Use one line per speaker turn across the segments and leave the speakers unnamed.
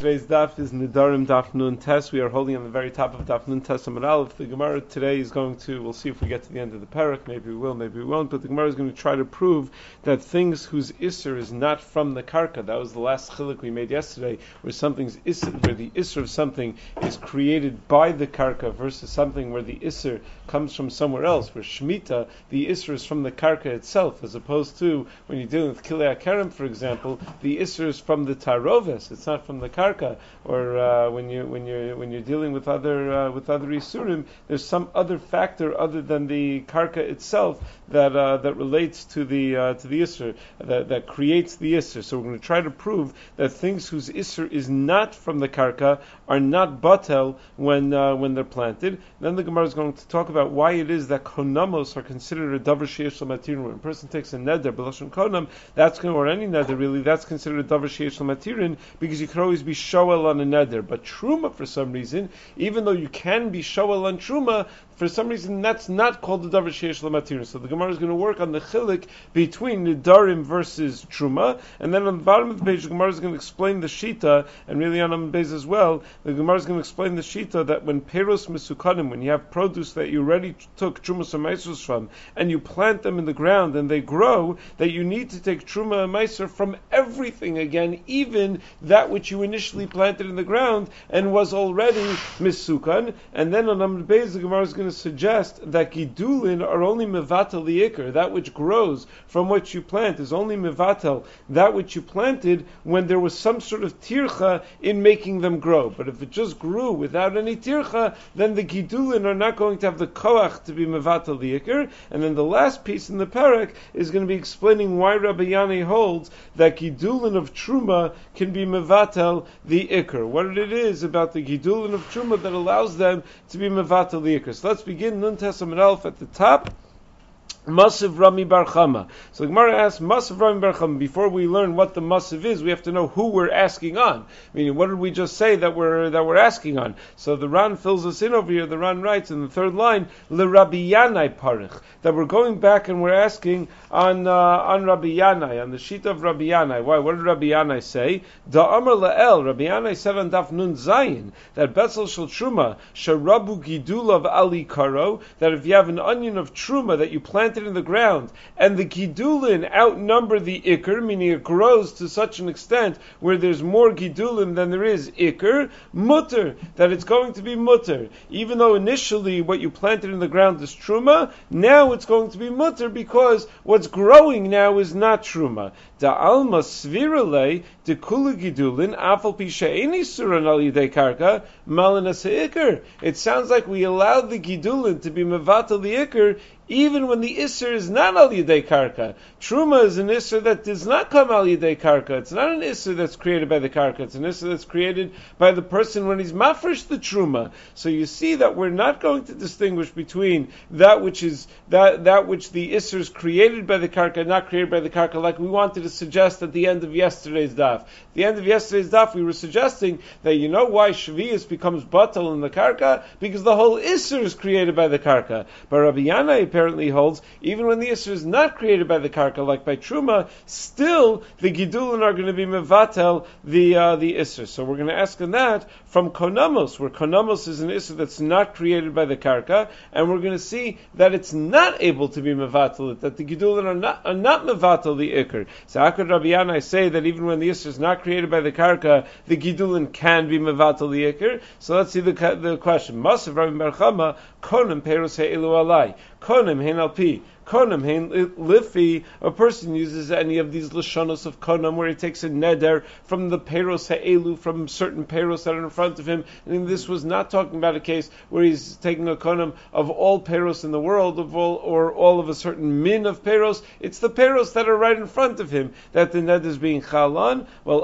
Today's daf is Nidarim Daf Nun Tes. We are holding on the very top of Daf Nun Tes Amud Aleph. The Gemara today is going to, we'll see if we get to the end of the parak, maybe we will, maybe we won't, but the Gemara is going to try to prove that things whose Isser is not from the Karka, that was the last chilik we made yesterday, where something's Isser, where the Isser of something is created by the Karka versus something where the Isser comes from somewhere else, where Shemitah, the Isser is from the Karka itself, as opposed to when you're dealing with Kilei Akarim, for example, the Isser is from the Tarovis, it's not from the Karka karka, or uh, when you when you when you're dealing with other uh, with other isurim, there's some other factor other than the karka itself that uh, that relates to the uh, to the isser that, that creates the isur. So we're going to try to prove that things whose isur is not from the karka are not batel when uh, when they're planted. Then the Gemara is going to talk about why it is that konamos are considered a davar matirin. When a person takes a neder, belashon konam, that's or any neder really, that's considered a davar matirin because you could always be shoel on a neder. But truma, for some reason, even though you can be shoel on truma, for some reason that's not called the davar sheish lamatir. So the Gemara is going to work on the chilik between nidarim versus truma, and then on the bottom of the page the Gemara is going to explain the shita, and really on the base as well. The Gemara is going to explain the shita that when peros misukanim, when you have produce that you already took truma and from, and you plant them in the ground and they grow, that you need to take truma and meiser from everything again, even that which you initially planted in the ground and was already misukan. And then on the base the Gemara is going to suggest that gidulin are only mevatel the ikr, that which grows from what you plant is only mevatel, that which you planted when there was some sort of tircha in making them grow. But if it just grew without any tircha, then the gidulin are not going to have the koach to be mevatel the ikr. And then the last piece in the parak is going to be explaining why Rabbi Yanai holds that gidulin of truma can be mevatel the ikr. What it is about the gidulin of truma that allows them to be mevatel the. So let's begin Nun Tes Amud Alf at the top. Masiv Rami Bar Chama. So the Gemara asks Masiv Rami Bar Chama. Before we learn what the Masiv is, we have to know who we're asking on. Meaning, what did we just say that we're that we're asking on? So the Ran fills us in over here. The Ran writes in the third line, Le Rabbi Yanai Parich, that we're going back and we're asking on uh, on Rabbi Yanai, on the sheet of Rabbi Yanai. Why? What did Rabbi Yanai say? Da Amar Lael. Rabbi Yanai said on Daf Nun Zayin that Betzel Shel Truma Sharabu Gidulav Ali Karo. That if you have an onion of Truma that you plant planted in the ground, and the gidulin outnumber the ikr, meaning it grows to such an extent where there's more gidulin than there is ikr, mutter, that it's going to be mutter. Even though initially what you planted in the ground is truma, now it's going to be mutter because what's growing now is not truma. Da alma svirale de kula gidulin afal pisha any suran al ikr. It sounds like we allowed the gidulin to be mevatel the ikr even when the Isser is not Al Yidei Karka. Truma is an Isser that does not come Al Yidei Karka. It's not an Isser that's created by the Karka. It's an Isser that's created by the person when he's mafresh the Truma. So you see that we're not going to distinguish between that which is that that which the Isser is created by the Karka, not created by the Karka, like we wanted to suggest at the end of yesterday's daf. At the end of yesterday's daf, we were suggesting that you know why Shavias becomes batal in the Karka? Because the whole Isser is created by the Karka. But Rabbi Yanai apparently holds, even when the Isser is not created by the Karka, like by Truma, still the Gidulin are going to be Mevatel, the, uh, the Isser. So we're going to ask on that from Konamos, where Konamos is an Isser that's not created by the Karka, and we're going to see that it's not able to be Mevatel, it, that the Gidulin are not, are not Mevatel the Iker. So how could Rabbi say that even when the Isser is not created by the Karka, the Gidulin can be Mevatel the Iker? So let's see the, the question. Masav Rami Bar Chama, Konim Perus He'ilu Alai. Konim Hein Alpi. Konam hein lifi, a person uses any of these lashonos of konam where he takes a neder from the peros ha'elu, from certain peros that are in front of him. And this was not talking about a case where he's taking a konam of all peros in the world, of all or all of a certain min of peros. It's the peros that are right in front of him that the neder is being chalan. Well,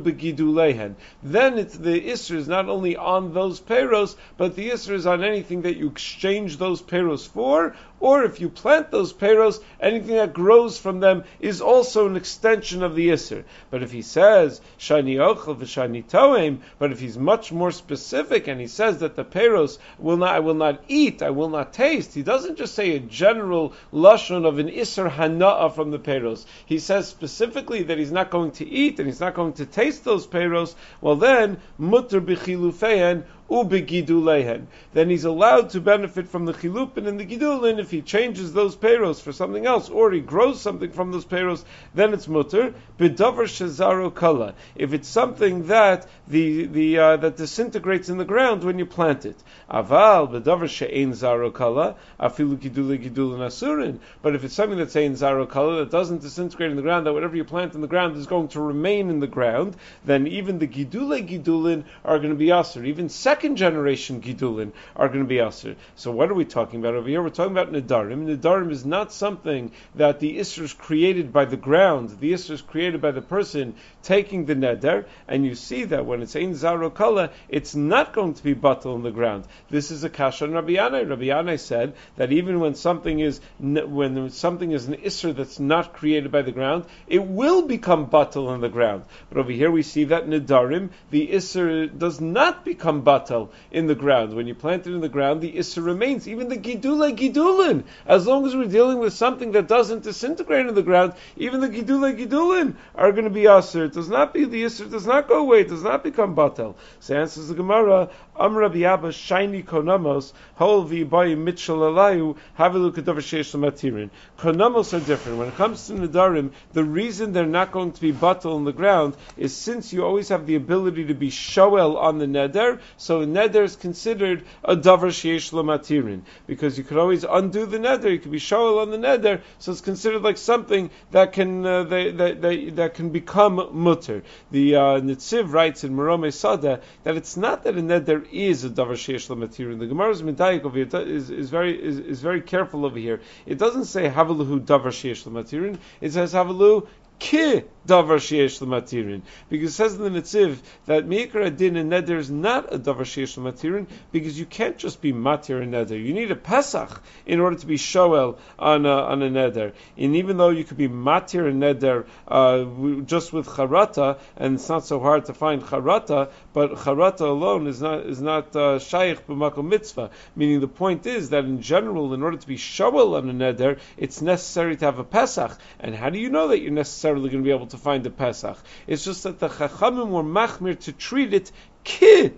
begidulehen. Then it's the isra is not only on those peros, but the isra is on anything that you exchange those peros for, or if you plant those peros, anything that grows from them is also an extension of the Isser. But if he says, Shani Ochel v'Shani Toim, but if he's much more specific and he says that the peros will not, I will not eat, I will not taste, he doesn't just say a general lashon of an Isser Hana'a from the peros. He says specifically that he's not going to eat and he's not going to taste those peros, well then, mutter bichilufein Then he's allowed to benefit from the chilupin and the gidulin if he changes those peros for something else, or he grows something from those peros, then it's mutter. Bedavar shezaro kala. If it's something that the, the uh, that disintegrates in the ground when you plant it. Aval bedavar she'ein zaro kala afilu gidule gidulin asurin. But if it's something that's ein zaro kala that doesn't disintegrate in the ground, that whatever you plant in the ground is going to remain in the ground, then even the gidule gidulin are going to be asur. Even second second generation Gidulin are going to be Asr. So what are we talking about over here? We're talking about Nidarim. Nidarim is not something that the Isra is created by the ground. The Isra is created by the person taking the Neder, and you see that when it's Ein Zarokala, it's not going to be Batal in the ground. This is a Kasha Rabbi Yanai. Rabbi Yanai said that even when something is when something is an Isra that's not created by the ground, it will become Batal in the ground. But over here we see that Nidarim, the Isra does not become Batal in the ground. When you plant it in the ground, the Issa remains. Even the Gidule Gidulin. As long as we're dealing with something that doesn't disintegrate in the ground, even the Gidule Gidulin are going to be Aser. It does not be the Issa does not go away. It does not become Batel. So answers the Gemara, Amra Biaba Shiny Konamos, Hol Vibayi Mitchell Alayu, Havilu Kedover Sheish Matirin. Konamos are different. When it comes to Nadarim, the reason they're not going to be Batel in the ground is since you always have the ability to be Shoel on the Neder, so a neder is considered a davar sheyesh matirin because you could always undo the neder. You could be shoel on the neder, so it's considered like something that can uh, that, that, that, can become mutter. The uh, Nitziv writes in Meromei Sadeh that it's not that a neder is a davar sheyesh matirin. The Gemara's medayik over here is, is very is, is very careful over here. It doesn't say havaluhu davar sheyesh matirin. It says havalu ki davar sheyesh l'matirin. Because it says in the Netziv that meikar adin and neder is not a davar sheyesh l'matirin because you can't just be matir and neder. You need a pesach in order to be shoel on a, on a neder. And even though you could be matir and neder uh, just with charata, and it's not so hard to find charata, but charata alone is not is not uh, shaykh b'makom mitzvah. Meaning the point is that in general, in order to be shoel on a neder, it's necessary to have a pesach. And how do you know that you're necessarily going to be able to find the Pesach. It's just that the Chachamim were machmir to treat it ki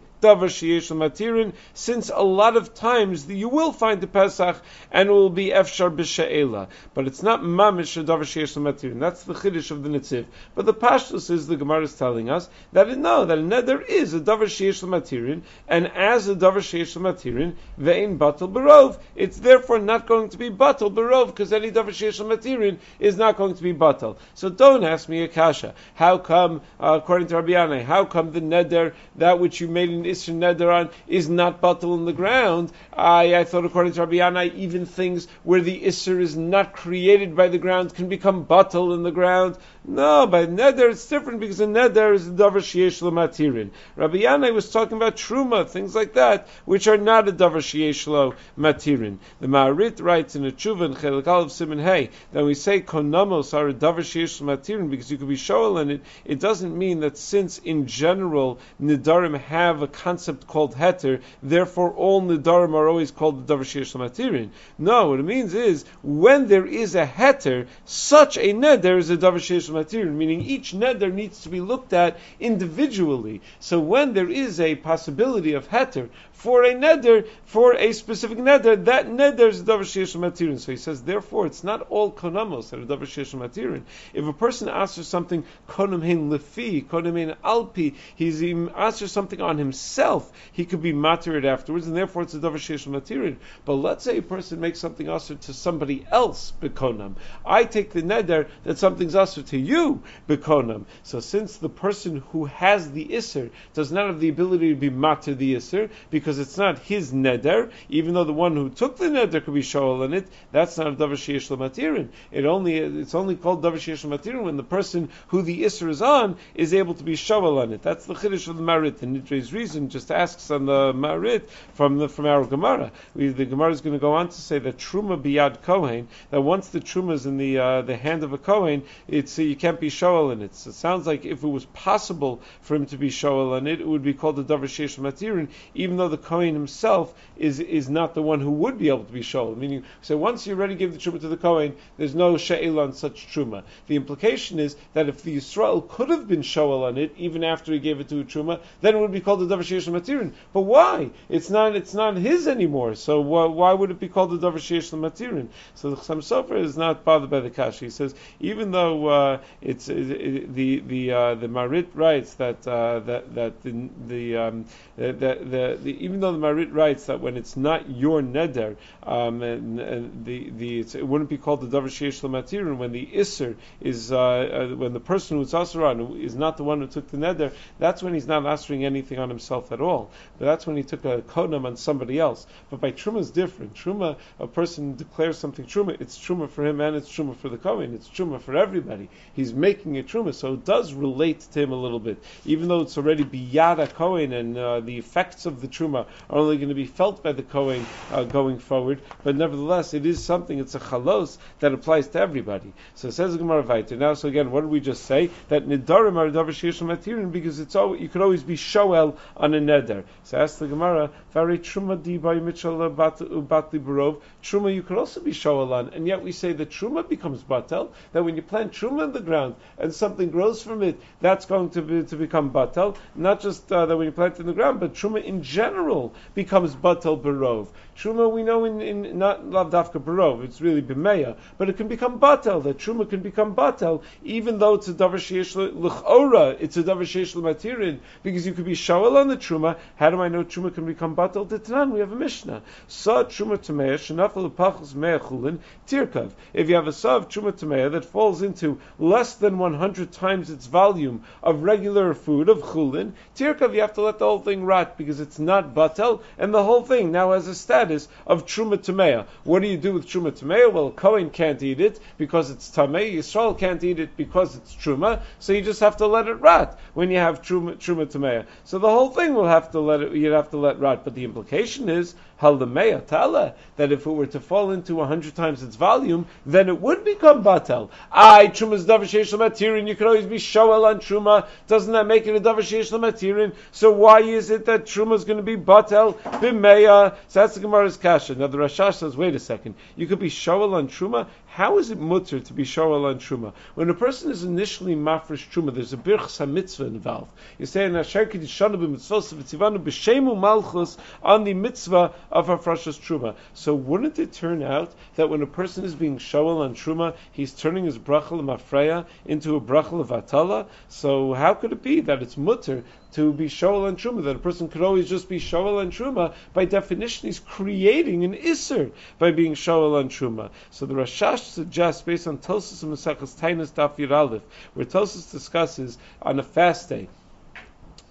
since a lot of times you will find the Pesach and it will be efshar b'she'ela, but it's not mamish davar sheyesh matirin. That's the chiddush of the Nitziv. But the Pashtus is the Gemara is telling us that it, no, that neder is a davar sheyesh matirin, and as a davar sheyesh matirin, ve'in batal barov, it's therefore not going to be batal barov because any davar sheyesh matirin is not going to be batal. So don't ask me a kasha. How come, uh, according to Rabbi Yanai, how come the neder that which you made in Isra Nederan is not batal in the ground. I, I thought, according to Rabbi Yanai, even things where the Isser is not created by the ground can become batal in the ground. No, by Neder it's different because a Neder is a Davar Sheyesh Matirin. Rabbi Yanai was talking about Truma, things like that, which are not a Davar Sheyesh Matirin. The Maharit writes in a Tshuva in Chelik Aleph Simon Hey, that we say Konamos are a Davar Sheyesh Matirin because you could be Shoel in it, it doesn't mean that since in general nedarim have a concept called heter, therefore all nedarim are always called the davar sheish matirin. No, what it means is when there is a heter, such a neder is a davar sheish matirin, meaning each neder needs to be looked at individually. So when there is a possibility of heter for a neder, for a specific neder, that neder is a davar sheish matirin. So he says, therefore, it's not all konamos that are davar sheish matirin. If a person asks for something konam hein lefi, konam hein alpi, he's he asks for something on himself, he could be materid afterwards, and therefore it's a davar sheish matirin. But let's say a person makes something usher to somebody else bekonam. I take the neder that something's usher to you bekonam. So since the person who has the isser does not have the ability to be matter the isser because it's not his neder, even though the one who took the neder could be shoal in it, that's not a davar sheyesh matirin. It only it's only called davar sheyesh matirin when the person who the isser is on is able to be shoal on it. That's the chiddush of the maharit. And Nitre's reason just asks on the maharit from the from our Gemara. We, the Gemara is going to go on to say that truma biyad kohen that once the truma is in the uh, the hand of a kohen, it's uh, you can't be shoal in it. So it sounds like if it was possible for him to be shoal in it, it would be called the davar sheyesh matirin, even though the kohen himself is is not the one who would be able to be shoal. Meaning, so once you already give the truma to the kohen, there's no she'el on such truma. The implication is that if the Yisrael could have been shoal on it even after he gave it to a truma, then it would be called the davar sheyesh matirin. But why? It's not it's not his anymore. So wh- why would it be called the davar sheyesh matirin? So the Chassam Sofer is not bothered by the kasha. He says even though uh, it's it, the the uh, the Maharit writes that uh, that that the the, um, the, the, the, even though the Maharit writes that when it's not your neder, um, and, and the the it wouldn't be called the davar sheyesh matirin when the iser is uh, uh, when the person who's asran is not the one who took the neder. That's when he's not answering anything on himself at all. But that's when he took a kodam on somebody else. But by truma is different. Truma, a person declares something truma. It's truma for him and it's truma for the kohen. It's truma for everybody. He's making a truma, so it does relate to him a little bit, even though it's already biyada kohen and uh, the effects of the truma are only going to be felt by the kohen uh, going forward. But nevertheless, it is something. It's a chalos that applies to everybody. So it says Gemara Vayter. Now, so again, what did we just say? That nidarim are matirin because it's always, you could always be shoel on a neder. So ask the Gemara, very truma di by mitchell batli. Truma you could also be shoel on, and yet we say that truma becomes batel. That when you plant truma the ground and something grows from it, that's going to be, to become batel. Not just uh, that when you plant it in the ground, but truma in general becomes batel barov. Truma we know in, in not lavdafka barov, it's really b'meya, but it can become batel. That truma can become batel, even though it's a davar sheyesh l'chora, it's a davar sheyesh l'matirin, because you could be shawel on the truma. How do I know truma can become batel? Titanan, we have a mishnah. Sa truma tameya shenafel pachos chulin tirkav. If you have a sa of truma tameya that falls into less than 100 times its volume of regular food of chulin, tirkav, you have to let the whole thing rot because it's not batel, and the whole thing now has a status of truma tameya. What do you do with truma tameya? Well, Kohen can't eat it because it's tamei. Yisrael can't eat it because it's truma. So you just have to let it rot when you have truma truma tameya. So the whole thing will have to let it. You'd have to let rot. But the implication is haldemeya tala that if it were to fall into a hundred times its volume, then it would become batel. I truma's davar sheish matirin. You could always be shoel on truma. Doesn't that make it a davar sheish matirin? So why is it that truma is going to be batel b'meya? So that's the Gemara's kasha. Now the Rashash says, wait a second, you could be shoel on truma. How is it mutter to be shoel on truma? When a person is initially mafresh truma, there's a birch mitzvah involved. You say in Asher Kiddishanu b'mitzvos v'tzivanu b'shemu malchus on the mitzvah of hafrashas truma. So wouldn't it turn out that when a person is being shoel on truma, he's turning his brachel mafreya into a brachel of atala? So how could it be that it's mutter to be shoel and truma, that a person could always just be shoel and truma, by definition he's creating an isser by being shoel and truma. So the Rashash suggests, based on Tosis and Masachas Tainus Daf Yiralif, where Tosis discusses on a fast day,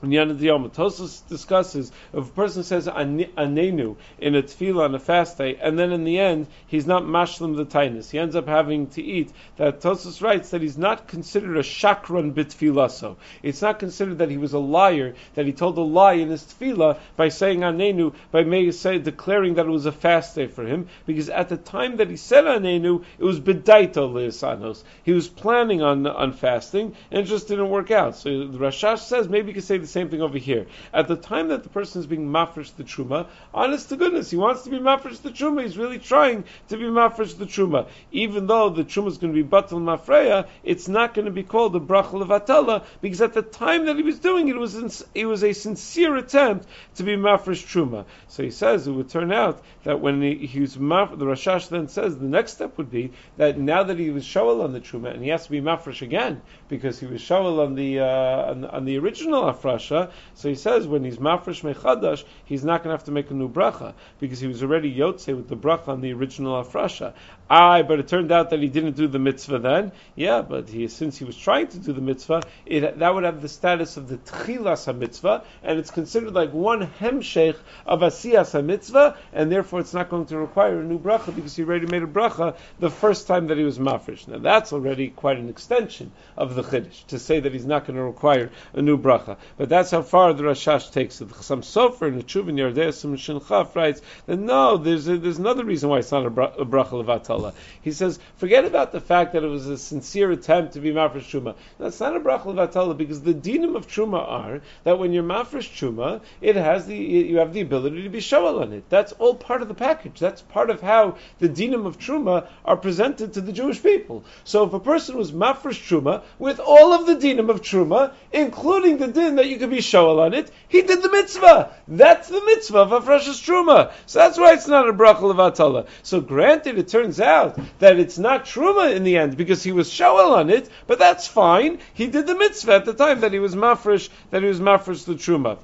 Tosus discusses if a person says anenu in a tefillah on a fast day, and then in the end he's not mashlim the tainus, he ends up having to eat. That Tosus writes that he's not considered a shakran bitfilaso. It's not considered that he was a liar, that he told a lie in his tefillah by saying anenu, by may say, declaring that it was a fast day for him, because at the time that he said anenu, it was bedaito leisanos. He was planning on on fasting, and it just didn't work out. So the Rashash says maybe you could say the same thing over here. At the time that the person is being mafresh the truma, honest to goodness, he wants to be mafresh the truma. He's really trying to be mafresh the truma. Even though the truma is going to be batal mafreya, it's not going to be called the brachal of atala because at the time that he was doing it, it was it was a sincere attempt to be mafresh truma. So he says it would turn out that when he, he was maf- the Rashash then says the next step would be that now that he was shawal on the truma and he has to be mafresh again because he was shawal on the uh, on, on the original afresh brasha. So he says when he's mafresh mechadash, he's not going to have to make a new bracha because he was already yotze with the bracha on the original afrasha. I, but it turned out that he didn't do the mitzvah then. Yeah, but he, since he was trying to do the mitzvah, it, that would have the status of the tchilas mitzvah, and it's considered like one hemshech of asiyas mitzvah, and therefore it's not going to require a new bracha because he already made a bracha the first time that he was mafresh. Now that's already quite an extension of the chiddush to say that he's not going to require a new bracha. But that's how far the Rashash takes it. The Chassam Sofer and the Chuvin Yardesim Shinchaf writes that no, there's a, there's another reason why it's not a, bra- a bracha He says, forget about the fact that it was a sincere attempt to be mafresh truma. That's not a bracha levatala because the dinim of truma are that when you're mafresh truma, it has the you have the ability to be shawal on it. That's all part of the package. That's part of how the dinim of truma are presented to the Jewish people. So if a person was mafresh truma with all of the dinim of truma, including the din that you could be shawal on it, he did the mitzvah. That's the mitzvah of afreshas truma. So that's why it's not a bracha levatala. So granted, it turns out that it's not truma in the end because he was shawal on it, but that's fine. He did the mitzvah at the time that he was mafresh, that he was mafresh the truma.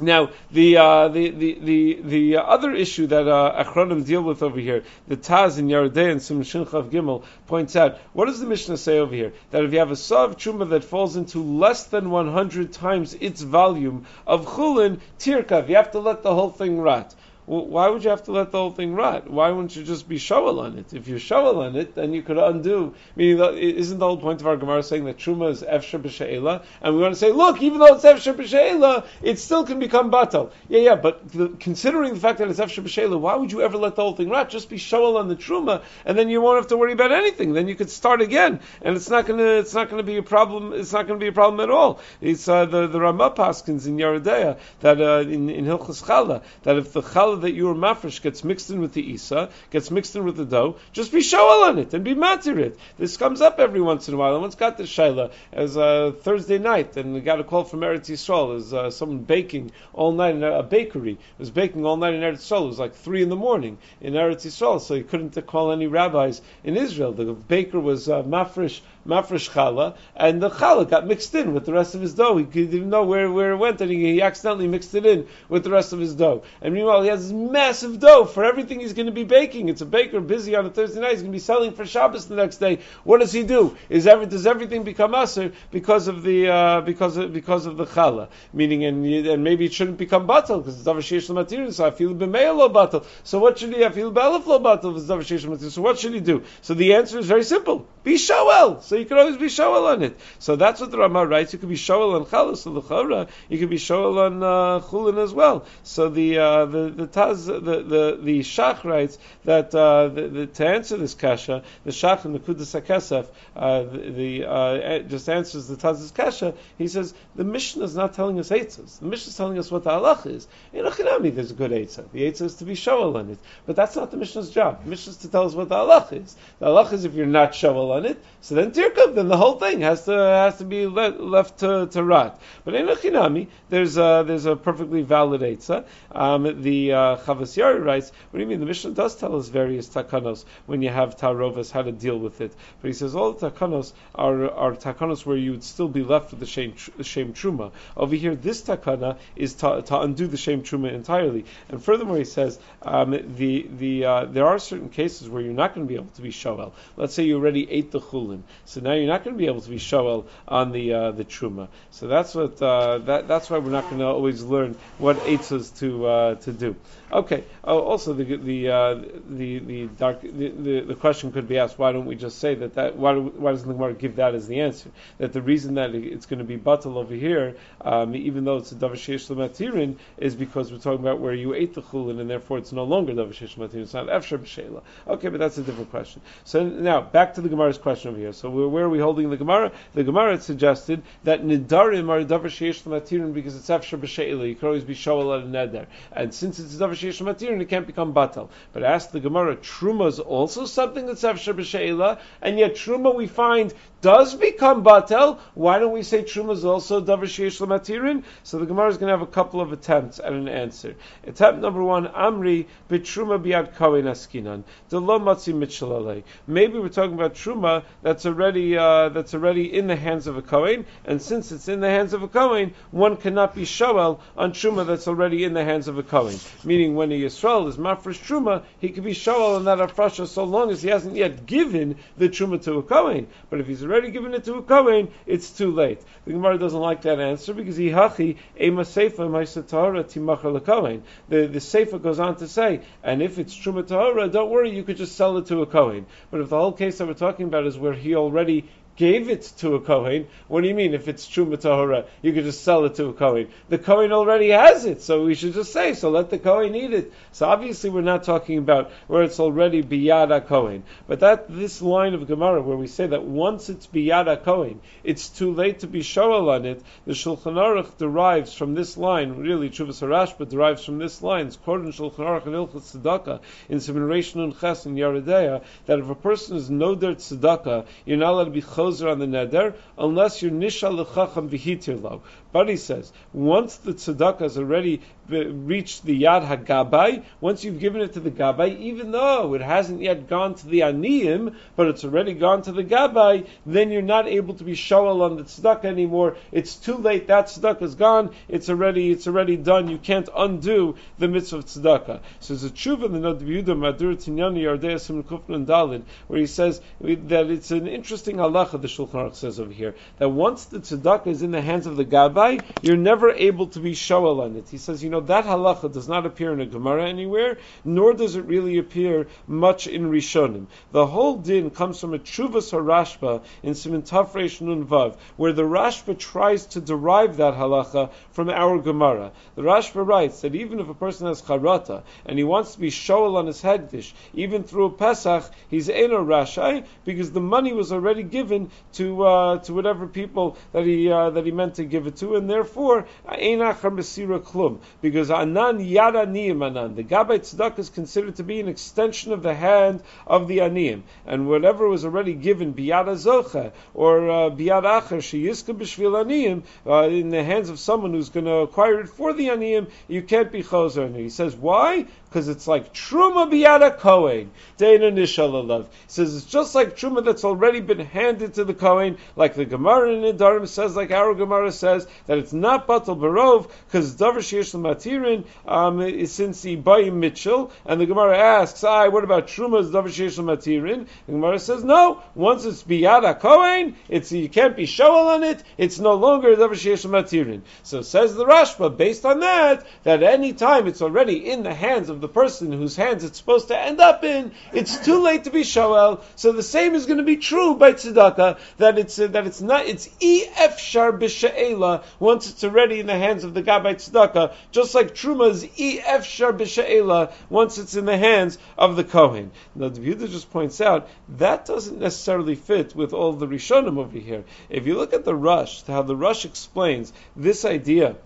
Now, the, uh, the, the, the, the other issue that uh, Achronim deal with over here, the Taz in Yardei and Simshin Chav Gimel points out, what does the Mishnah say over here? That if you have a Sav Truma that falls into less than 100 times its volume of Chulin, Tirkav, you have to let the whole thing rot why would you have to let the whole thing rot? Why wouldn't you just be shovel on it? If you shovel on it, then you could undo. I mean, isn't the whole point of our Gemara saying that truma is efsher b'she'ela? And we want to say, look, even though it's efsher b'she'ela, it still can become batal. Yeah, yeah, but the, considering the fact that it's efsher b'she'ela, why would you ever let the whole thing rot? Just be shovel on the truma, and then you won't have to worry about anything. Then you could start again, and it's not gonna, it's not gonna be a problem. It's not gonna be a problem at all. It's uh, the the Ramah Paskins in Yeridea that uh, in in Hilchas Chala that if the Chala that you are mafresh gets mixed in with the isa, gets mixed in with the dough, just be shawal on it and be matir it. This comes up every once in a while. I once got this shaila as a Thursday night, and we got a call from Eretz Yisrael as uh, someone baking all night in a, bakery was baking all night in Eretz Yisrael. It was like three in the morning in Eretz Yisrael, so he couldn't call any rabbis in Israel. The baker was uh, mafresh mafresh challah, and the challah got mixed in with the rest of his dough. He, didn't know where, where it went, and he, he, accidentally mixed it in with the rest of his dough. And meanwhile, he has this massive dough for everything he's going to be baking. It's a baker busy on a Thursday night. He's going to be selling for Shabbos the next day. What does he do? Is every, does everything become aser because of the uh, because of because of the challah? Meaning, and, and maybe it shouldn't become batal because it's davar sheish material. So I feel b'meil batal. So what should he? I feel batal. So what should he do? So the answer is very simple: be shawel. So you could always be shawel on it. So that's what the Rama writes. You could be shawel on chalas the chara. You could be shawel on uh, chulin as well. So the uh, the the taz the the the shach writes that uh, the, the, to answer this kasha, the shach and the kudas hakesef, uh, the, the uh, just answers the taz's kasha. He says the Mishnah is not telling us eitzas. The Mishnah is telling us what the halach is. In Achinami, there's a good eitzah. The eitzah is to be shawel on it, but that's not the Mishnah's job. The Mishnah is to tell us what the halach is. The halach is if you're not shawel on it, so then tirkav, then the whole thing has to has to be le- left to, to rot. But in Achinami, there's a, there's a perfectly valid eitzah. Um, the uh, Yari writes, "What do you mean? The Mishnah does tell us various takanos when you have tarovas how to deal with it." But he says all the takanos are are takanos where you would still be left with the shame shame truma. Over here, this takana is to, to undo the shame truma entirely. And furthermore, he says um, the the uh, there are certain cases where you're not going to be able to be shovel. Let's say you already ate the chulin, so now you're not going to be able to be shovel on the uh, the truma. So that's what uh, that that's why we're not going to always learn what eitzas to uh, to do. Okay. Oh, also the the uh, the the dark the, the, question could be asked: Why don't we just say that that why, why doesn't the Gemara give that as the answer? That the reason that it's going to be batal over here, um, even though it's a davashesh lematirin, is because we're talking about where you ate the chulin, and therefore it's no longer davashesh lematirin. It's not efshar b'sheila. Okay, but that's a different question. So now back to the Gemara's question over here. So where are we holding the Gemara? The Gemara suggested that nidarim are davashesh lematirin because it's efshar b'sheila. You could always be shoel at a neder, and since it's a davashesh lematirin and it can't become batal. But ask the Gemara, truma is also something that's efshar b'sheila, and yet truma we find does become batel. Why don't we say truma is also davar lematirin? So the Gemara is going to have a couple of attempts at an answer. Attempt number one, Amri b'truma biad kawen askinan the lo matzi mitchalalei. Maybe we're talking about truma that's already uh, that's already in the hands of a kohen, and since it's in the hands of a kohen, one cannot be shoel on truma that's already in the hands of a kohen. meaning when a Yisrael is mafresh truma, he could be shoal on that afrasha so long as he hasn't yet given the truma to a kohen. But if he's already given it to a kohen, it's too late. The Gemara doesn't like that answer because he hachi ema seifa ma'isatara timachar lekohen. The the seifa goes on to say, and if it's truma tahara, don't worry, you could just sell it to a kohen. But if the whole case that we're talking about is where he already gave it to a Kohen. What do you mean? If it's true Tahora, you could just sell it to a Kohen. The Kohen already has it, so we should just say, so let the Kohen eat it. So obviously we're not talking about where it's already Biyada Kohen. But that, this line of Gemara where we say that once it's Biyada Kohen, it's too late to be Shoal on it, the Shulchan Aruch derives from this line, really Chuvas Harashba derives from this line, it's quoted in Shulchan Aruch and Ilchot Tzedakah, in Semination Ches and Yaredea, that if a person is no dirt tzedakah, you're not allowed to be chos on the neder unless you're nishal lechacham v'hitirlo. But he says, once the tzedakah has already reached the yad hagabai, once you've given it to the gabai, even though it hasn't yet gone to the aniyim, but it's already gone to the gabai, then you're not able to be shawal on the tzedakah anymore. It's too late. That tzedakah is gone. It's already it's already done. You can't undo the mitzvah of tzedakah. So there's a tshuva in the Nod Madur Tinyani Yardea Simon Kufnan Dalin, where he says that it's an interesting halacha. The Shulchan Aruch says over here that once the tzedakah is in the hands of the gabai rabbi, you're never able to be shoel on it. He says, you know, that halacha does not appear in a Gemara anywhere, nor does it really appear much in Rishonim. The whole din comes from a Chuvas Harashba in Siman Tafresh Nun Vav, where the Rashba tries to derive that halacha from our Gemara. The Rashba writes that even if a person has charata and he wants to be shoel on his hegdish, even through a Pesach, he's eno rashai because the money was already given to uh, to whatever people that he uh, that he meant to give it to and therefore Einachar Mesira Klum, because Anan Yada Niyim Anan, the gabay Tzedakah is considered to be an extension of the hand of the Aniyim, and whatever was already given Biyada Zocha or uh, Biyad Acher Sheyiska B'Shvil Aniyim uh, in the hands of someone who's going to acquire it for the Aniyim, you can't be Choser. And he says, why? Because it's like truma biyada kohen. Dana nishalalav says it's just like truma that's already been handed to the kohen, like the Gemara in Nidarim says, like our Gemara says that it's not batal barov because davar sheish matirin um, is since he bayim mitchell, and the Gemara asks, "I what about truma's davar sheish matirin?" The Gemara says, "No, once it's biyada kohen, it's you can't be shovel on it. It's no longer davar sheish matirin." So says the Rashba, based on that, that any time it's already in the hands of of the person whose hands it's supposed to end up in, it's too late to be shoel. So the same is going to be true by tzedakah that it's uh, that it's not it's efshar b'she'ela once it's already in the hands of the guy by tzedakah, just like truma is efshar b'she'ela once it's in the hands of the kohen. Now the Yehuda just points out that doesn't necessarily fit with all the rishonim over here. If you look at the rush, how the rush explains this idea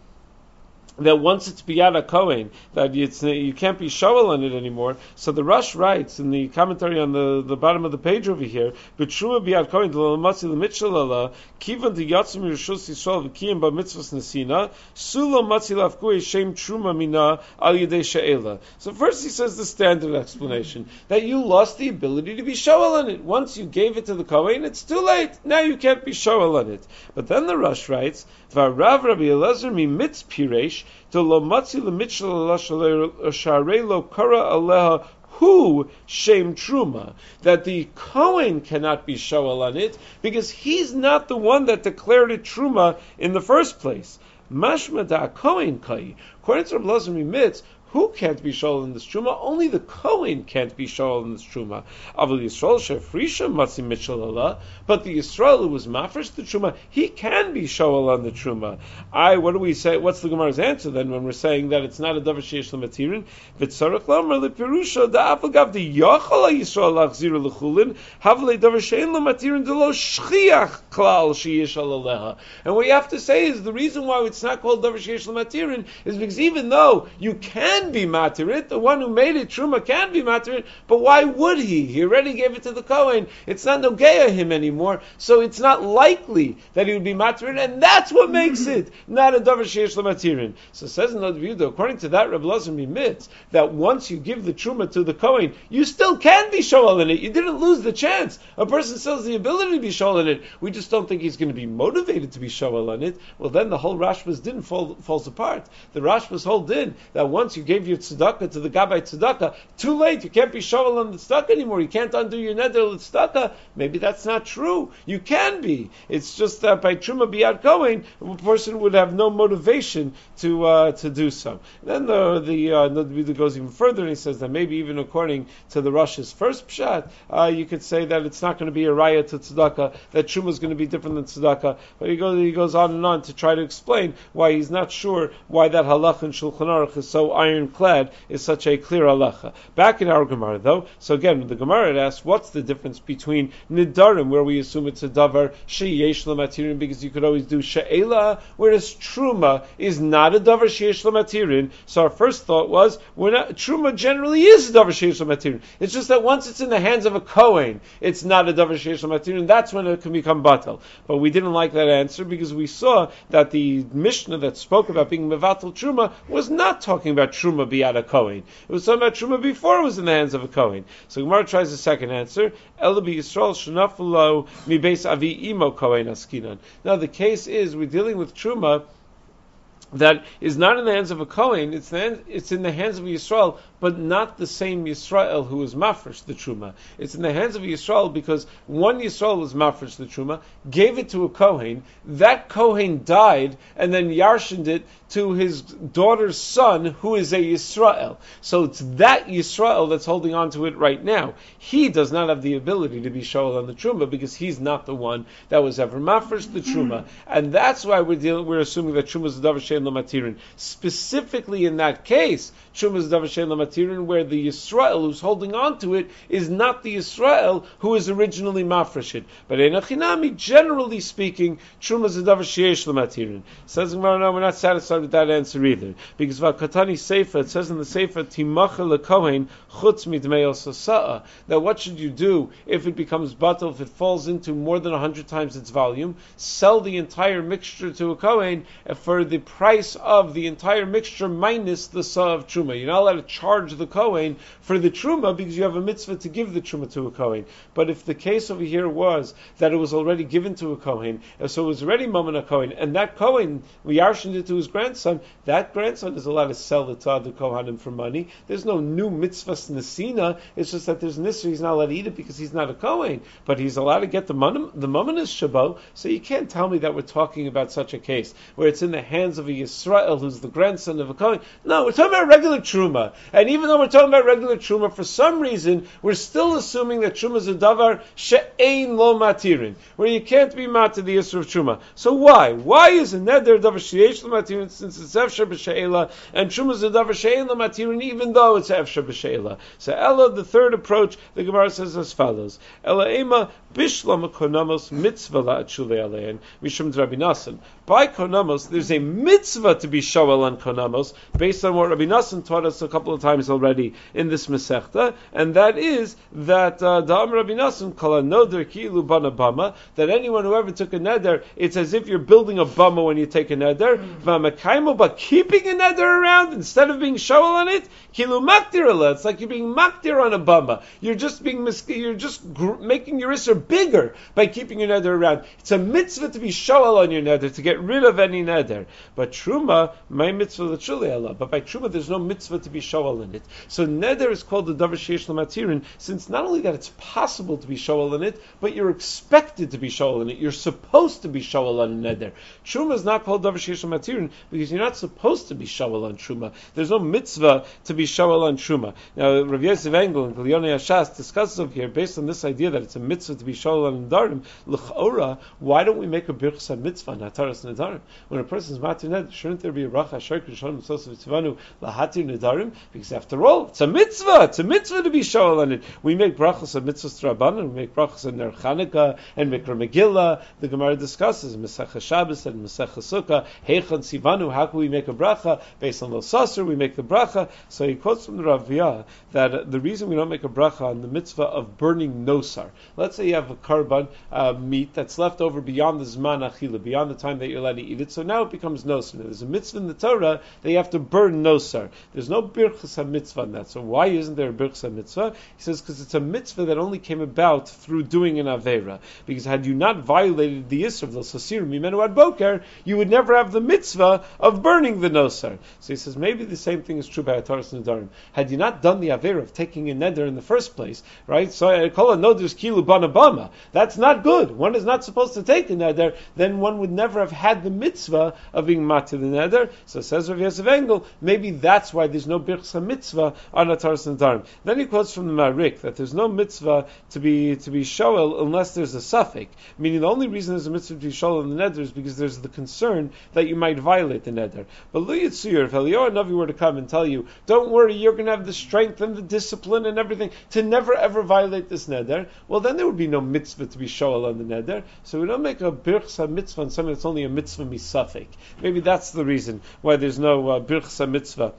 that once it's biyada kohen, that it's, you can't be shovel on it anymore. So the Rush writes in the commentary on the, the bottom of the page over here, "B'truma biyad kohen d'lamatzi l'mitchalala kivan d'yatzim yirshus yisrael v'kiyim b'mitzvos nesina sula matzi lafkui shem truma mina al yedei she'ela." So first he says the standard explanation that you lost the ability to be shovel on it. Once you gave it to the kohen, it's too late. Now you can't be shovel on it. But then the Rush writes, "V'arav Rabbi Elazar mi mitz piresh." To lo matzi uh, lo kara aleha who shame truma that the Kohen cannot be shoel on it because he's not the one that declared it truma in the first place. Mashma da Kohen kai. According to Rabbi Lazar who can't be shol in this truma? Only the Kohen can't be shol in this truma. Avol Yisrael shefrisha matzi mitchalala, but the Yisrael who was mafresh the truma, he can be shol on the truma. I, what do we say? What's the Gemara's answer then when we're saying that it's not a davar sheish lematirin? V'tzarech lamer lepirusha da afagav the yachal Yisrael lachzir lechulin havle davar shein lematirin delo shchiach klal sheish aleha. And what you have to say is the reason why it's not called davar sheish lematirin is because even though you can can be matirit. The one who made it, Truma, can be matirit. But why would he? He already gave it to the Kohen. It's not Nogeya him anymore. So it's not likely that he would be matirit. And that's what makes it not a Davar Sheish Matirin. So says in the view, according to that, Reb Lazar admits that once you give the Truma to the Kohen, you still can be Shoal in it. You didn't lose the chance. A person still has the ability to be Shoal in it. We just don't think he's going to be motivated to be Shoal in it. Well, then the whole Rashba's din fall, falls apart. The Rashba's whole din that once you gave your tzedakah to the Gabbai tzedakah, too late, you can't be shovel on the tzedakah anymore, you can't undo your neder tzedakah. Maybe that's not true. You can be. It's just that by Truma Biad going, a person would have no motivation to uh, to do so. Then the the uh, goes even further and he says that maybe even according to the Russia's first pshat, uh, you could say that it's not going to be a raya to tzedakah, that Truma is going to be different than tzedakah. But he goes he goes on and on to try to explain why he's not sure why that halacha in Shulchan Aruch is so ironclad, is such a clear halacha. Back in our Gemara though, so again the Gemara asks, what's the difference between nidarim, where we assume it's a davar sheyesh lamatirin, because you could always do she'ela, whereas truma is not a davar sheyesh lamatirin. So our first thought was, we're not, truma generally is a davar sheyesh lamatirin. It's just that once it's in the hands of a kohen, it's not a davar sheyesh lamatirin. That's when it can become batal. But we didn't like that answer because we saw that the Mishnah that spoke about being mevatel truma was not talking about truma biyad a kohen. It was talking about truma before it was in the hands of a kohen. So Gemara tries a second answer. Now the case is we're dealing with truma that is not in the hands of a Kohen, it's, it's in the hands of Yisrael, but not the same Yisrael who was mafresh the Truma. It's in the hands of Yisrael because one Yisrael was mafresh the Truma, gave it to a Kohen, that Kohen died, and then yarshened it to his daughter's son, who is a Yisrael. So it's that Yisrael that's holding on to it right now. He does not have the ability to be shoel on the Truma because he's not the one that was ever mafresh the Truma. Mm-hmm. And that's why we're dealing, we're assuming that Truma is Davar Lamatirin. Specifically in that case, Truma is Davar Lamatirin, where the Yisrael who's holding on to it is not the Yisrael who is originally mafresh But in Achinami, generally speaking, Truma the Davar Lamatirin. Says Gemara, no, we're not satisfied with that answer either. Because Vakatani Sefer, it says in the Sefer, Timacha lekohen chutz midmeil sasa'a. That what should you do if it becomes batal, if it falls into more than a hundred times its volume? Sell the entire mixture to a kohen for the price of the entire mixture minus the sa of truma. You're not allowed to charge the kohen for the truma because you have a mitzvah to give the truma to a kohen. But if the case over here was that it was already given to a kohen, so it was already mammon a kohen, and that kohen we yarshened it to his grandson that grandson is allowed to sell it to other Kohanim for money. There's no new mitzvah nesina. It's just that there's nisra. He's not allowed to eat it because he's not a Kohen, but he's allowed to get the money. The mammon is shabo. So you can't tell me that we're talking about such a case where it's in the hands of a Yisrael who's the grandson of a Kohen. No, we're talking about regular truma. And even though we're talking about regular truma, for some reason we're still assuming that truma is a davar she'ein lo matirin, where you can't be mat to the Yisra of truma. So why? Why is a neder davar she'ein lo matirin since it's Efsher B'She'ela, and Truma Zadavar She'ela Matirin, even though it's Efsher B'She'ela. So Ella, the third approach, the Gemara says as follows. Ella Ema Bishlam Konamos Mitzvah La'achule Alein, Mishum Rabbi Nassan. By Konamos, there's a mitzvah to be Shoel on Konamos, based on what Rabbi Nassan taught us a couple of times already in this Masechta, and that is that uh, Da'am Rabbi Nassan Kala Noder Bana Bama, that anyone who ever took a neder, it's as if you're building a bama when you take a neder, V'amakaimo, but keeping a neder around instead of being Shoel on it, Kilu Makdir It's like you're being Makdir on a bama. You're just being, you're just gr- making your Isser bigger by keeping your neder around. It's a mitzvah to be shoel on your neder, to get rid of any neder. But truma, my mitzvah l'chuli Allah. But by truma, there's no mitzvah to be in it. So neder is called the davar sheish matirin, since not only that it's possible to be shoel in it, but you're expected to be shoel in it. You're supposed to be shoel on a neder. Truma is not called davar sheish matirin because you're not supposed to be shoel on truma. There's no mitzvah to be shoel on truma. Now, Rav Yosef Engel and Gilyonei HaShas discusses over here based on this idea that it's a mitzvah to be shoel on Nadarim, l'chora, why don't we make a birchsa mitzvah, nataras Nadarim? When a person's matir ned, shouldn't there be a racha, shayk, rishon, mitzvah, mitzvanu, lahatir Nadarim? Because after all, it's a mitzvah, it's a mitzvah to be shoel on it. We make brachas of mitzvahs rabbanan, we make brachas of ner Chanukah, and Mikra Megillah, the Gemara discusses, Mesech Shabbos and Mesech Sukkah, Heichan Sivanu, how can we make a bracha? Based on the Sasser, we make the bracha. So he quotes from the Raviyah that the reason we don't make a bracha on the mitzvah of burning nosar. Let's say you have a karban uh, meat that's left over beyond the zman achila, beyond the time that you're allowed to eat it. So now it becomes nosar. There's a mitzvah in the Torah that you have to burn nosar. There's no birchas mitzvah in that. So why isn't there a birchas mitzvah? He says because it's a mitzvah that only came about through doing an avera. Because had you not violated the isra of the sasir mimenu ad boker, you would never have the mitzvah of burning the nosar. So he says maybe the same thing is true by Ataras Nadarim. Had you not done the avera of taking a neder in the first place, right? So uh, I call it noders kilu banabama. That's not good. One is not supposed to take a neder. Then one would never have had the mitzvah of being mat to the neder. So says Rav Yosef Engel, maybe that's why there's no birchsa mitzvah on Ataras Nadarim. Then he quotes from the Marik that there's no mitzvah to be to be shoel unless there's a suffix. Meaning the only reason there's a mitzvah to be shoel in the neder is because there's the concern that you might violate the neder. But Lu Yitzuyur, if Eliyahu Navi were to come and tell you, don't worry, you're going to have the strength and the discipline and everything to never ever violate this neder, well then there would be no mitzvah to be shoel on the neder. So we don't make a birchsa mitzvah on something that's only a mitzvah misafik. Maybe that's the reason why there's no uh, birchsa mitzvah.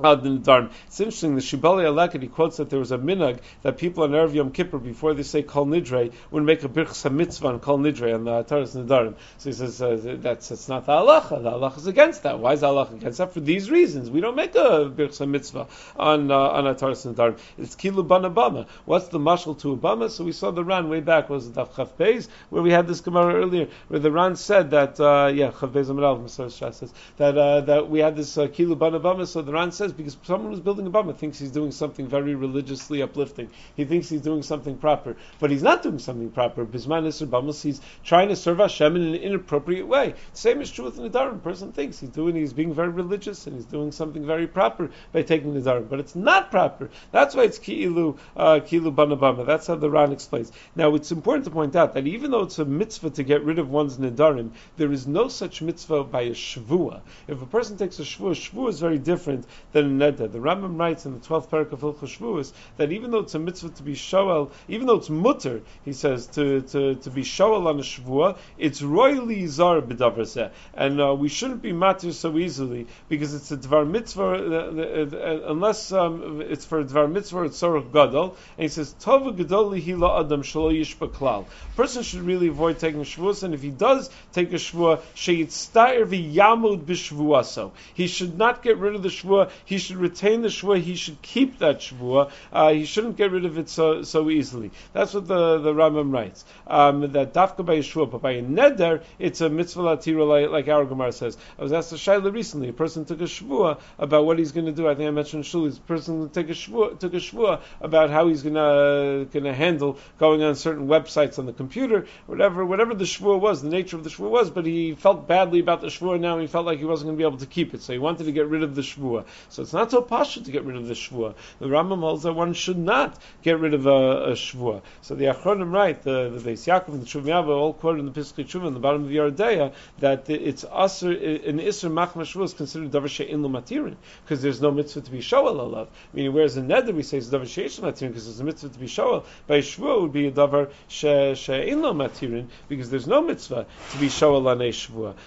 It's interesting. The Shibolei HaLeket he quotes that there was a minag that people on Erev Yom Kippur before they say Kol Nidre would make a birch mitzvah on Kol Nidre on the Ataras Nidarim. So he says uh, that's not the halacha. The halacha is against that. Why is the halacha against that? For these reasons, we don't make a birch mitzvah on uh, on Ataras Nidarim. It's kilu banabama. What's the mashal to Obama? So we saw the Ran way back was the Beis where we had this Gemara earlier where the Ran said that uh, yeah Chaf Beis says that uh, that we had this uh, kilu banabama. So the Ran says says because someone who's building a bama thinks he's doing something very religiously uplifting. He thinks he's doing something proper, but he's not doing something proper. Bisman Isser Bamas, he's trying to serve Hashem in an inappropriate way. Same is true with. A person thinks he's doing, he's being very religious and he's doing something very proper by taking the Nedarim, but it's not proper. That's why it's Ki'ilu, uh, Ki'ilu Banabama. That's how the Ran explains. Now, it's important to point out that even though it's a mitzvah to get rid of one's Nedarim, there is no such mitzvah by a Shvua. If a person takes a Shvua, Shvua is very different than a neder. The Rambam writes in the 12th parak of Hilchos Shavuos that even though it's a mitzvah to be shoel, even though it's mutter, he says, to, to, to be shoel on a Shavua, it's royally zar b'davar And uh, we shouldn't be matir so easily because it's a dvar mitzvah, uh, uh, uh, unless um, it's for a dvar mitzvah, it's sorach gadol. And he says, tova gadol lihila adam klal. Person should really avoid taking Shavuos, and if he does take a Shavua, sheyitztair v'yamud b'Shavuaso. He should not get rid of the Shavua, he should retain the shvua, he should keep that shvua. Uh, he shouldn't get rid of it so, so easily. That's what the, the Rambam writes. Um, that dafka by a shvua, but by a neder, it's a mitzvah latira, like, like our Gemara says. I was asked a shaila recently. A person took a shvua about what he's going to do. I think I mentioned shul. A person took a shvua, took a shvua about how he's going to going to handle going on certain websites on the computer, whatever whatever the shvua was, the nature of the shvua was. But he felt badly about the shvua now. He felt like he wasn't going to be able to keep it, so he wanted to get rid of the shvua. So it's not so pasha to get rid of the shvua. The Rambam holds that one should not get rid of a, a. So the Achronim write, the the Beis Yaakov and the Shuvim all quoted in the Piskei Tshuva in the bottom of the that it's usher an iser machma shvua is considered davar she'in lo matirin because there's no mitzvah to be shoel alav. Meaning, whereas in neder we say it's davar she'in matirin because there's a mitzvah to be shoel. By shvua would be a davar she'in lo matirin because there's no mitzvah to be shoel on a.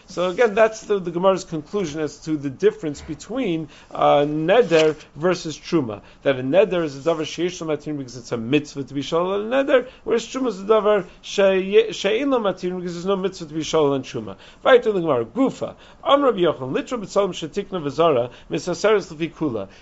So again, that's the, the Gemara's conclusion as to the difference between uh, neder versus truma. That a neder is a davar sheish matin because it's a mitzvah to be shalal and neder, whereas truma is a davar shein matin because there's no mitzvah to be shalal and truma. Right the Gemara, gufa am Rabbi Yochanan litra b'tzalim shetikna v'zara misaseres.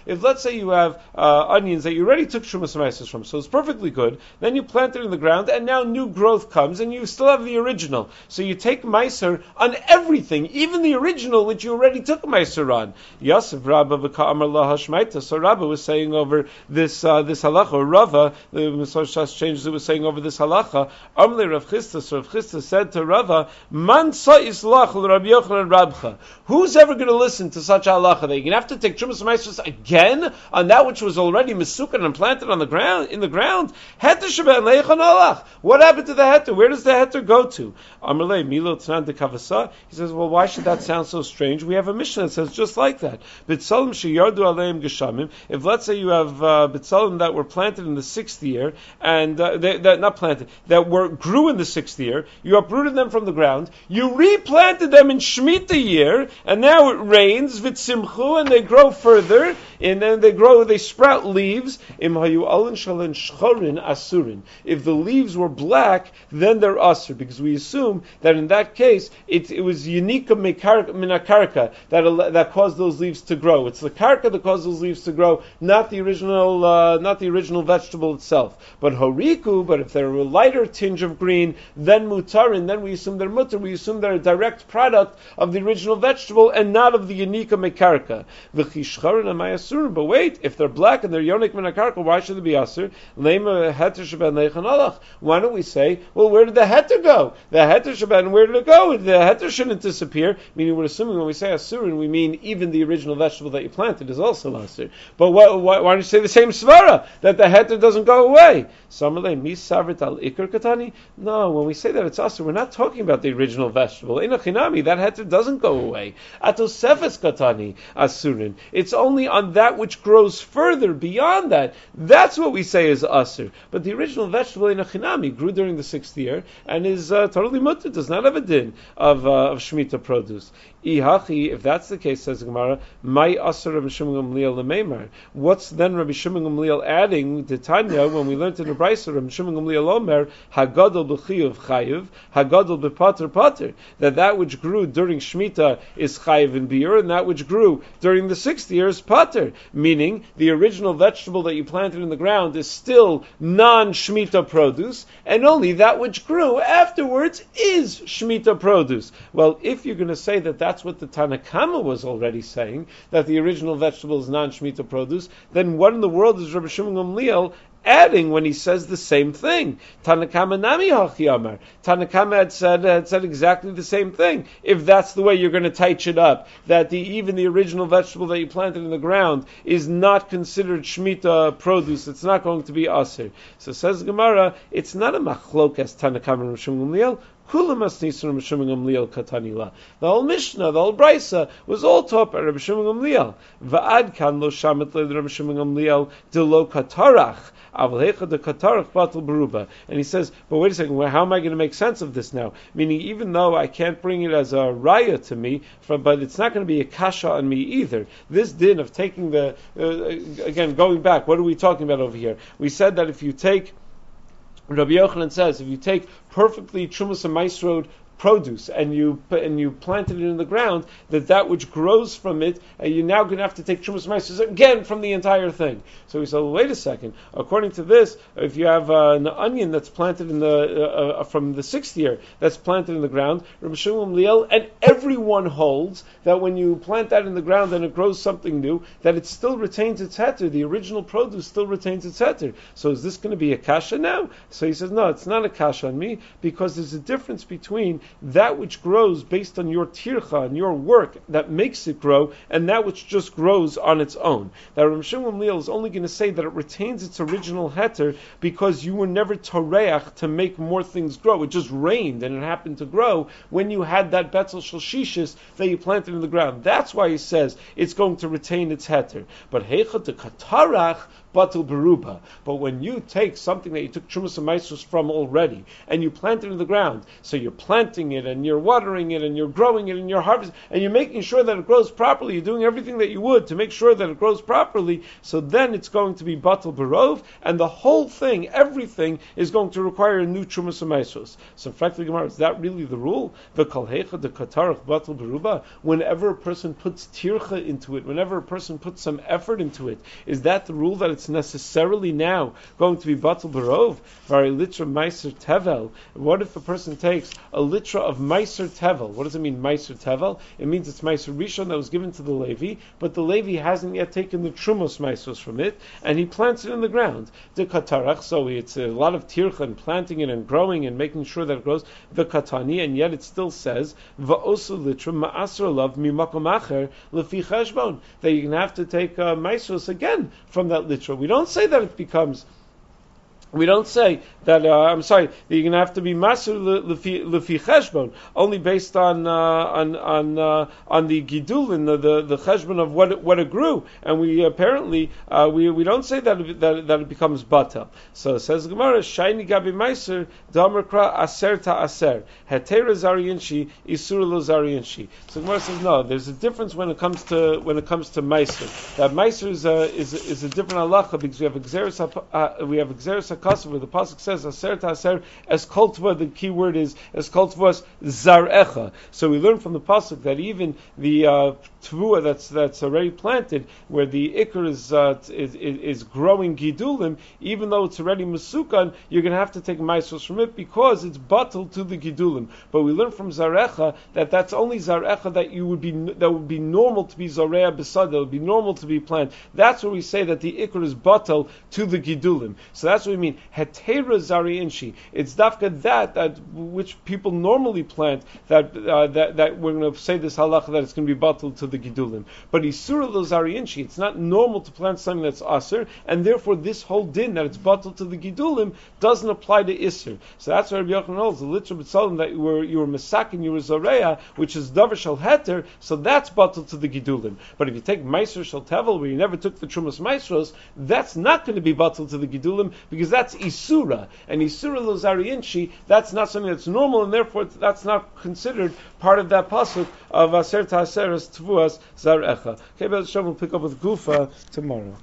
If let's say you have uh, onions that you already took truma some ma'isus from, so it's perfectly good, then you plant it in the ground, and now new growth comes, and you still have the original. So you take meiser on everything, even the original which you already took meiser on. Yosef Rabba v'ka'amar lahashmaita. So Rabba was saying over this uh, this halacha. Rava, the Misor Shas changes it, was saying over this halacha. Amle Rav Chisda. So Rav Chisda said to Rava, Man sa'is lach Rabbi Yochanan Rabcha. Who's ever going to listen to such halacha? That you have to take Trumas Maasros again on that which was already misukan and planted on the ground in the ground. Heter Shabbat Leichan Alach. What happened to the heter? Where does the heter go to? Amrle Milo Tnan de Kavasa. He says, well, why should that sound so strange? We have a mission that says just like that. But Salim aleim geshamim. If let's say you have uh, that were planted in the sixth year and uh, they, that not planted that were grew in the sixth year, you uprooted them from the ground, you replanted them in Shemitah year, and now it rains vitzimchu and they grow further, and then they grow, they sprout leaves. Asurin. If the leaves were black, then they're asur because we assume that in that case it, it was unique minakarka that that caused those leaves to grow. It's the karka that caused those leaves to grow, not the original uh, not the original vegetable itself. But horiku, but if they're a lighter tinge of green, then mutarin, then we assume they're mutar. We assume they're a direct product of the original vegetable and not of the unique mekarka. But wait, if they're black and they're yonik minakarka, why should they be asur? Why don't we say, well, where did the heter go? The heter shaban, where did it go? The heter shouldn't disappear. Meaning, we're assuming when we say asurin, we mean even the original vegetable that you planted is also asur. But why, why, why, don't you say the same svara that the heter doesn't go away? No, when we say that it's asur, we're not talking about the original vegetable. In a chinami, that heter doesn't go away. Atosefes katani asurin. It's only on that which grows further beyond that. That's what we say is asur. But the original vegetable in a chinami grew during the sixth year and is uh, totally mutter. Does not have a din of uh, of shmita produce. Ihachi, if that's the case, says Gemara, my asur Rabbi Shimon Gamliel lemeimar. What's then Rabbi Shimon Gamliel adding to Tanya when we learned in the Brisa Rabbi Shimon Gamliel Omer Hagadol b'chiyuv chayiv Hagadol b'pater pater that that which grew during Shemitah is chayiv in beer and that which grew during the sixth year is pater, meaning the original vegetable that you planted in the ground is still non Shemitah produce and only that which grew afterwards is Shemitah produce. Well, if you're going to say that that that's what the Tanakama was already saying, that the original vegetable is non-Shemitah produce, then what in the world is Rabbi Shimon Gamliel adding when he says the same thing. Tanakama nami hachiyamar. Tanakama had said had said exactly the same thing. If that's the way you're going to teach it up, that the, even the original vegetable that you planted in the ground is not considered shmita produce, it's not going to be aser. So says Gemara, it's not a machlokas Tanakama and Rishon. The whole Mishnah, the whole Brisa, was all taught by Rabbi Shimon Gamliel. Va'ad lo shamet le Rabbi Shimon Gamliel de lo katarach. And he says, but wait a second, well, how am I going to make sense of this now? Meaning, even though I can't bring it as a raya to me, from, but it's not going to be a kasha on me either. This din of taking the, uh, again, going back, what are we talking about over here? We said that if you take Rabbi Yochanan says if you take perfectly trumas and maasros produce and you and you planted it in the ground, that that which grows from it, uh, you're now going to have to take trumas meisos again from the entire thing. So he said, wait a second. According to this, if you have uh, an onion that's planted in the uh, uh, from the sixth year that's planted in the ground, and everyone holds that when you plant that in the ground and it grows something new, that it still retains its heter. The original produce still retains its heter. So is this going to be a kasha now? So he says, no, it's not a kasha on me because there's a difference between that which grows based on your tircha and your work that makes it grow, and that which just grows on its own. That Rav Shimon is only going to say that it retains its original heter because you were never toreach to make more things grow. It just rained and it happened to grow when you had that betzel shishis that you planted in the ground. That's why he says it's going to retain its heter. But heicha de katarach batul beruba. But when you take something that you took trumas and from already and you plant it in the ground, so you're planting it and you're watering it and you're growing it and you're harvesting and you're making sure that it grows properly. You're doing everything that you would to make sure that it grows properly. So then it's going to be batul berov, and the whole thing, everything, is going to require a new trumas and So, frankly, Gemara, is that really the rule? The kalhecha, the katarach batul beruba. Whenever a person puts tircha into it, whenever a person puts some effort into it, is that the rule that it's necessarily now going to be batal barov, very litra meiser tevel. What if a person takes a litra of meiser tevel? What does it mean, meiser tevel? It means it's meiser rishon that was given to the Levi, but the Levi hasn't yet taken the trumos meisos from it, and he plants it in the ground. The katarach, so it's a lot of tircha and planting it and growing and making sure that it grows. The katani, and yet it still says va'osu litra ma'asr love mimakom acher lefi cheshbon that going to have to take uh, meisos again from that litra. We don't say that it becomes we don't say that. Uh, I'm sorry. That you're going to have to be master lefi cheshbon, only based on uh, on on uh, on the gidulin, the the, the cheshbon of what it, what it grew. And we apparently uh, we we don't say that it, that, that it becomes batel. So it says Gemara shiny gabi meiser damerkra aser ta aser hetera zariinshi isur lo zariinshi. So Gemara says no. There's a difference when it comes to when it comes to meiser. That meiser is a is, is a different halacha because we have exeris uh, we have exeris Where the pasuk says Aser Taser as kultva. The key word is as kultvas zarecha. So we learn from the pasuk that even the uh, tvua that's that's already planted, where the ikr is, uh, is, is growing gidulim, even though it's already masukan, you're going to have to take ma'asos from it because it's bottled to the gidulim. But we learn from zarecha that that's only zarecha that you would be that would be normal to be zareya besad. That would be normal to be planted. That's where we say that the ikr is bottled to the gidulim. So that's what we mean. Hetera zari inshi. It's dafka that that which people normally plant that uh, that that we're going to say this halacha that it's going to be bottled to the gidulim. But isura lo. It's not normal to plant something that's aser, and therefore this whole din that it's bottled to the gidulim doesn't apply to isur. So that's why Rabbi Yochanan holds the literal b'tzalim that you were you were masakin, you were zoreya, which is davar shal heter. So that's bottled to the gidulim. But if you take meiser shal tevel, where you never took the trumas meisros, that's not going to be bottled to the gidulim because that's Isura. And Isura Lozariinchi, that's not something that's normal, and therefore that's not considered part of that pasuk of Aser Ta'aseres Tvuas Zarecha. Okay, but we'll pick up with Gufa tomorrow.